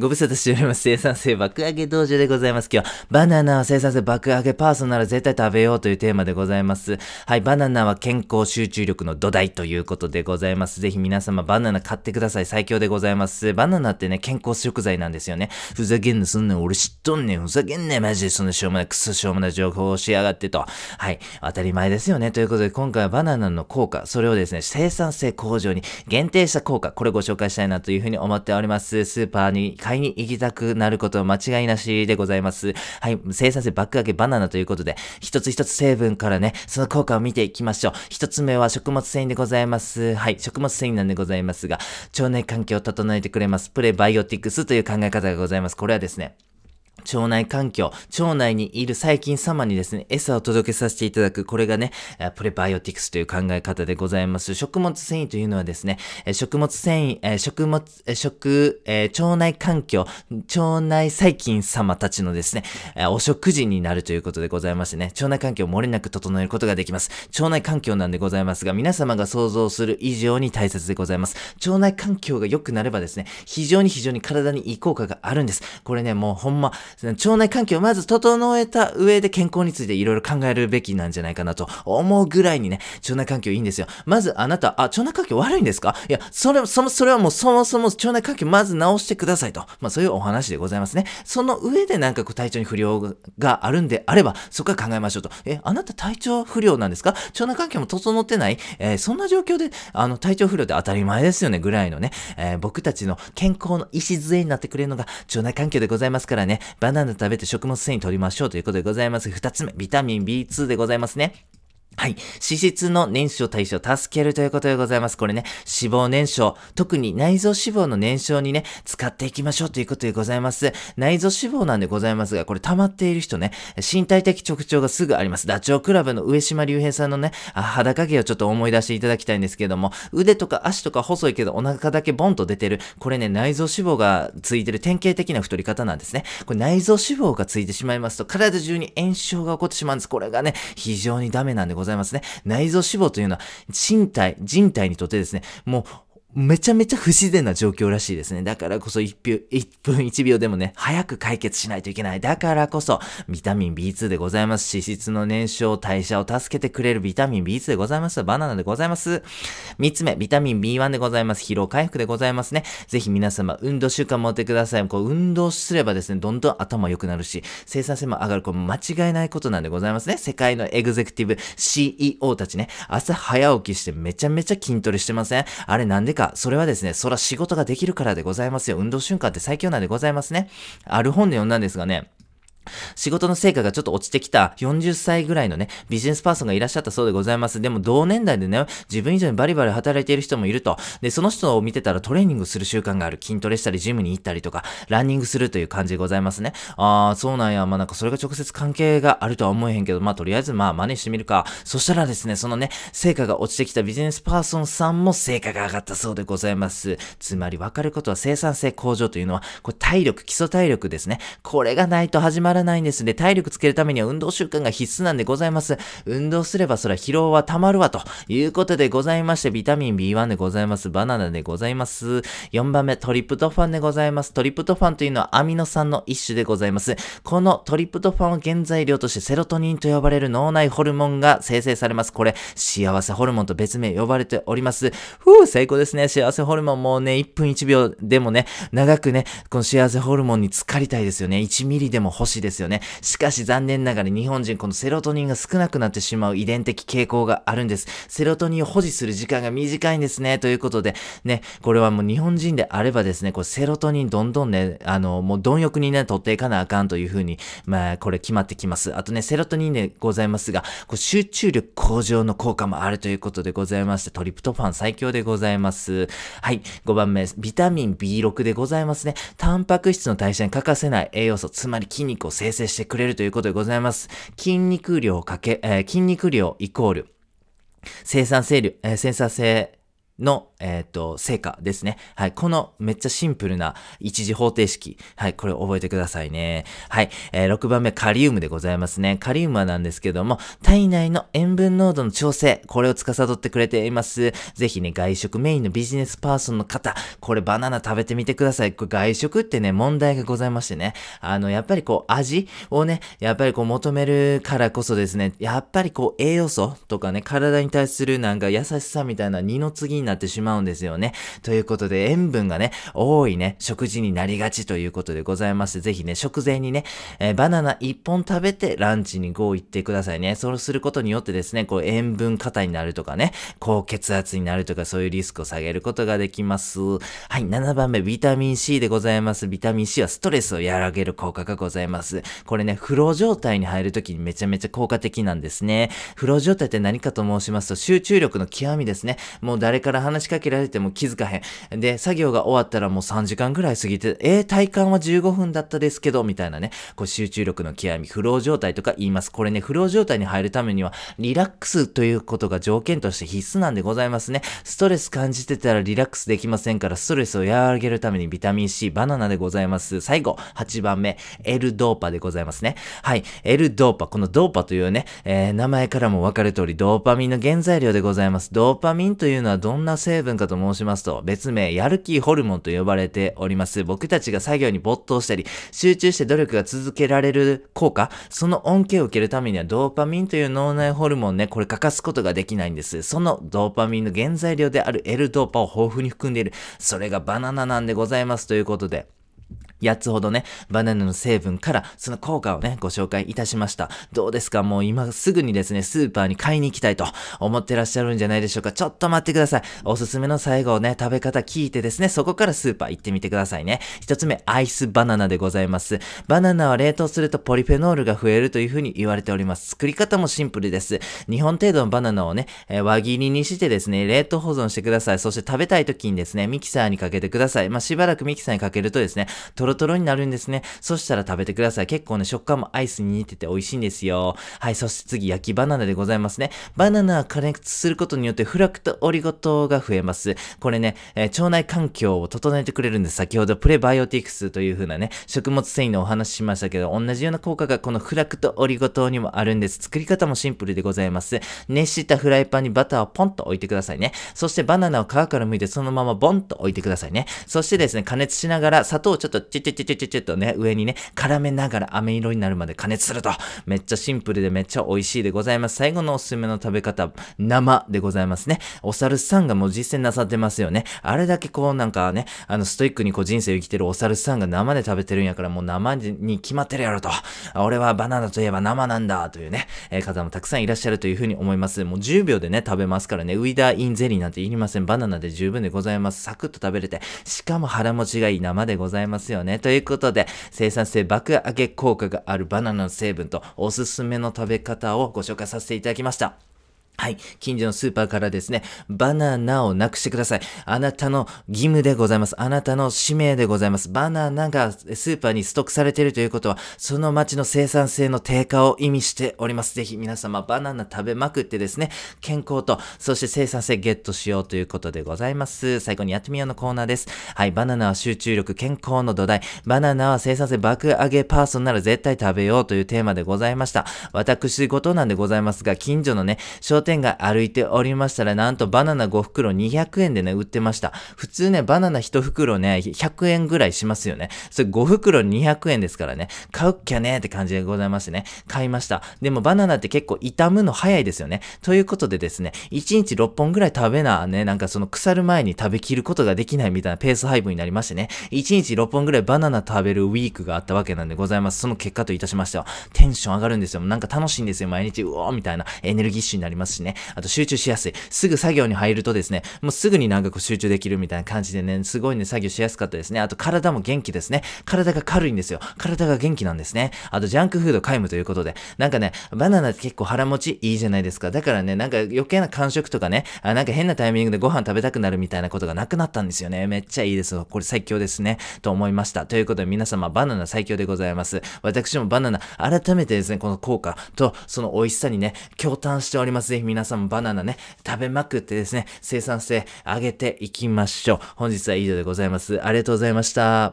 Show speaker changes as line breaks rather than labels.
ご無沙汰しております。生産性爆上げ道場でございます。今日はバナナは生産性爆上げパーソナル絶対食べようというテーマでございます。はい、バナナは健康集中力の土台ということでございます。ぜひ皆様バナナ買ってください。最強でございます。バナナってね、健康食材なんですよね。ふざけんな、そんなん俺知っとんねん。ふざけんな、マジでそんなしょうもない、クソしょうもない情報をしやがってと。はい、当たり前ですよね。ということで今回はバナナの効果、それをですね、生産性向上に限定した効果、これご紹介したいなというふうに思っております。スーパーに買買いに行きたくなること間違いなしでございます。はい、生産性爆上げバナナということで、一つ一つ成分からね、その効果を見ていきましょう。一つ目は食物繊維でございます。はい、食物繊維なんでございますが、腸内環境を整えてくれます。プレバイオティクスという考え方がございます。これはですね、腸内環境、腸内にいる細菌様にですね、餌を届けさせていただく、これがね、プレバイオティクスという考え方でございます。食物繊維というのはですね、食物繊維、食物、食、腸内環境、腸内細菌様たちのですね、お食事になるということでございましてね、腸内環境を漏れなく整えることができます。腸内環境なんでございますが、皆様が想像する以上に大切でございます。腸内環境が良くなればですね、非常に非常に体にいい効果があるんです。これね、もうほんま、腸内環境をまず整えた上で健康についていろいろ考えるべきなんじゃないかなと思うぐらいにね、腸内環境いいんですよ。まずあなた、あ、腸内環境悪いんですか？いや、それ、その、それはもうそもそも腸内環境まず直してくださいと。まあそういうお話でございますね。その上でなんかこう体調に不良があるんであれば、そこは考えましょうと。え、あなた体調不良なんですか腸内環境も整ってないえーそんな状況で、あの、体調不良って当たり前ですよね、ぐらいのね、えー僕たちの健康の礎になってくれるのが腸内環境でございますからね、バナナ食べて食物繊維取りましょうということでございます。二つ目、ビタミン B2 でございますね。はい。脂質の燃焼代謝を助けるということでございます。これね、脂肪燃焼、特に内臓脂肪の燃焼にね、使っていきましょうということでございます。内臓脂肪なんでございますが、これ溜まっている人ね、身体的特徴がすぐあります。ダチョウ倶楽部の上島竜兵さんのね、あ肌影をちょっと思い出していただきたいんですけども、腕とか足とか細いけどお腹だけボンと出てる、これね、内臓脂肪がついてる典型的な太り方なんですね。これ内臓脂肪がついてしまいますと、体中に炎症が起こってしまうんです。これがね、非常にダメなんでございますございますね。内臓脂肪というのは、身体、人体にとってですね、もう、めちゃめちゃ不自然な状況らしいですね。だからこそ1分、1分1秒でもね、早く解決しないといけない。だからこそ、ビタミン B2 でございます。脂質の燃焼、代謝を助けてくれるビタミン B2 でございます。バナナでございます。3つ目、ビタミン B1 でございます。疲労回復でございますね。ぜひ皆様、運動習慣持ってください。こう、運動すればですね、どんどん頭良くなるし、生産性も上がる。これ間違いないことなんでございますね。世界のエグゼクティブ CEO たちね、朝早起きしてめちゃめちゃ筋トレしてません？あれなんでか、それはですね、そら仕事ができるからでございますよ。運動瞬間って最強なんでございますね。ある本で読んだんですがね、仕事の成果がちょっと落ちてきた40歳ぐらいのね、ビジネスパーソンがいらっしゃったそうでございます。でも同年代でね、自分以上にバリバリ働いている人もいると。で、その人を見てたらトレーニングする習慣がある。筋トレしたり、ジムに行ったりとか、ランニングするという感じでございますね。あー、そうなんや。まあなんかそれが直接関係があるとは思えへんけど、まあとりあえずまあ真似してみるか。そしたらですね、そのね、成果が落ちてきたビジネスパーソンさんも成果が上がったそうでございます。つまり分かることは生産性向上というのは、これ体力、基礎体力ですね。これがないと始まるらないんです。で、体力つけるためには運動習慣が必須なんでございます。運動すればそれは疲労は溜まるわということでございまして、ビタミン B1 でございます。バナナでございます。4番目、トリプトファンでございます。トリプトファンというのはアミノ酸の一種でございます。このトリプトファンを原材料としてセロトニンと呼ばれる脳内ホルモンが生成されます。これ、幸せホルモンと別名呼ばれております。ふう、最高ですね。幸せホルモンもうね、1分1秒でもね、長くね、この幸せホルモンに浸かりたいですよね。1ミリでも欲しいですよね。しかし残念ながら日本人このセロトニンが少なくなってしまう遺伝的傾向があるんです。セロトニンを保持する時間が短いんですね。ということで、ね、これはもう日本人であればですね、これセロトニンどんどんね、あの、もう貪欲にね、取っていかなあかんというふうに、まあ、これ決まってきます。あとね、セロトニンでございますが、こう集中力向上の効果もあるということでございまして、トリプトファン最強でございます。はい、5番目、ビタミン B6 でございますね。タンパク質の代謝に欠かせない栄養素、つまり筋肉を生成してくれるということでございます。筋肉量かけ、えー筋肉量イコール、生産性量、えー生産性の、えっ、と、成果ですね。はい。このめっちゃシンプルな一次方程式。はい。これ覚えてくださいね。はい。えー、6番目、カリウムでございますね。カリウムはなんですけども、体内の塩分濃度の調整、これを司ってくれています。ぜひね、外食メインのビジネスパーソンの方、これバナナ食べてみてください。これ外食ってね、問題がございましてね。あの、やっぱりこう、味をね、やっぱりこう求めるからこそですね、やっぱりこう、栄養素とかね、体に対するなんか優しさみたいな二の次になってしまうんですよね。ということで、塩分がね、多いね、食事になりがちということでございまして、ぜひね、食前にね、えー、バナナ1本食べてランチに GO 行ってくださいね。そうすることによってですね、こう、塩分過多になるとかね、高血圧になるとか、そういうリスクを下げることができます。はい、7番目、ビタミン C でございます。ビタミン C はストレスを和らげる効果がございます。これね、フロー状態に入るときにめちゃめちゃ効果的なんですね。フロー状態って何かと申しますと、集中力の極みですね。もう誰から話しかけられても気づかへん。で、作業が終わったらもう3時間ぐらい過ぎて、えー、体感は15分だったですけど、みたいなね、こう集中力の極み、フロー状態とか言います。これね、フロー状態に入るためには、リラックスということが条件として必須なんでございますね。ストレス感じてたらリラックスできませんから、ストレスを和らげるためにビタミン C、バナナでございます。最後、8番目、L ドーパでございますね。はい、L ドーパ、このドーパというね、えー、名前からもわかる通り、ドーパミンの原材料でございます。ドーパミンというのはどんな成分かと申しますと、別名、やる気ホルモンと呼ばれております。僕たちが作業に没頭したり、集中して努力が続けられる効果、その恩恵を受けるためにはドーパミンという脳内ホルモンね、これ欠かすことができないんです。そのドーパミンの原材料である L ドーパを豊富に含んでいる。それがバナナなんでございますということで。8つほどね、バナナの成分からその効果をね、ご紹介いたしました。どうですか？もう今すぐにですね、スーパーに買いに行きたいと思ってらっしゃるんじゃないでしょうか？ちょっと待ってください。おすすめの最後をね、食べ方聞いてですね、そこからスーパー行ってみてくださいね。一つ目、アイスバナナでございます。バナナは冷凍するとポリフェノールが増えるというふうに言われております。作り方もシンプルです。2本程度のバナナをね、えー、輪切りにしてですね、冷凍保存してください。そして食べたい時にですね、ミキサーにかけてください。まあ、しばらくミキサーにかけるとですね、トロトロになるんですね。そしたら食べてください。結構ね、食感もアイスに似てて美味しいんですよ。はい、そして次、焼きバナナでございますね。バナナは加熱することによってフラクトオリゴ糖が増えます。これね、えー、腸内環境を整えてくれるんです。先ほどプレバイオティクスという風なね、食物繊維のお話しましたけど、同じような効果がこのフラクトオリゴ糖にもあるんです。作り方もシンプルでございます。熱したフライパンにバターをポンと置いてくださいね。そしてバナナを皮から剥いてそのままボンと置いてくださいね。そしてですね、加熱しながら砂糖をちょっとチュチュチュチチチとね、上にね、絡めながら飴色になるまで加熱すると。めっちゃシンプルでめっちゃ美味しいでございます。最後のおすすめの食べ方、生でございますね。お猿さんがもう実践なさってますよね。あれだけこうなんかね、あのストイックにこう人生生きてるお猿さんが生で食べてるんやからもう生に決まってるやろと。俺はバナナといえば生なんだというね、えー、方もたくさんいらっしゃるというふうに思います。もう10秒でね、食べますからね、ウィダーインゼリーなんて言いません。バナナで十分でございます。サクッと食べれて、しかも腹持ちがいい生でございますよね。ねということで、生産性爆上げ効果があるバナナの成分とおすすめの食べ方をご紹介させていただきました。はい。近所のスーパーからですね、バナナをなくしてください。あなたの義務でございます。あなたの使命でございます。バナナがスーパーにストックされているということは、その町の生産性の低下を意味しております。ぜひ皆様、バナナ食べまくってですね、健康と、そして生産性ゲットしようということでございます。最後にやってみようのコーナーです。はい。バナナは集中力、健康の土台。バナナは生産性爆上げパーソンなら絶対食べようというテーマでございました。私事なんでございますが、近所のね、商店店街歩いておりましたら、なんとバナナ5袋200円でね、売ってました。普通ね、バナナ1袋ね、100円ぐらいしますよね。それ5袋200円ですからね、買うっきゃねーって感じでございましてね、買いました。でもバナナって結構傷むの早いですよね。ということでですね、1日6本ぐらい食べな、ね、なんかその腐る前に食べきることができないみたいなペース配分になりましてね、1日6本ぐらいバナナ食べるウィークがあったわけなんでございます。その結果といたしましては、テンション上がるんですよ。なんか楽しいんですよ。毎日、うおーみたいなエネルギッシュになりますしね。あと集中しやすい。すぐ作業に入るとですね、もうすぐになんかこう集中できるみたいな感じでね、すごいね、作業しやすかったですね。あと体も元気ですね。体が軽いんですよ。体が元気なんですね。あとジャンクフード皆無ということで、なんかね、バナナって結構腹持ちいいじゃないですか。だからね、なんか余計な感触とかね、あなんか変なタイミングでご飯食べたくなるみたいなことがなくなったんですよね。めっちゃいいです。これ最強ですね。と思いました。ということで皆様、バナナ最強でございます。私もバナナ、改めてですね、この効果とその美味しさにね、共感しております。ひ皆さんもバナナね、食べまくってですね、生産性上げていきましょう。本日は以上でございます。ありがとうございました。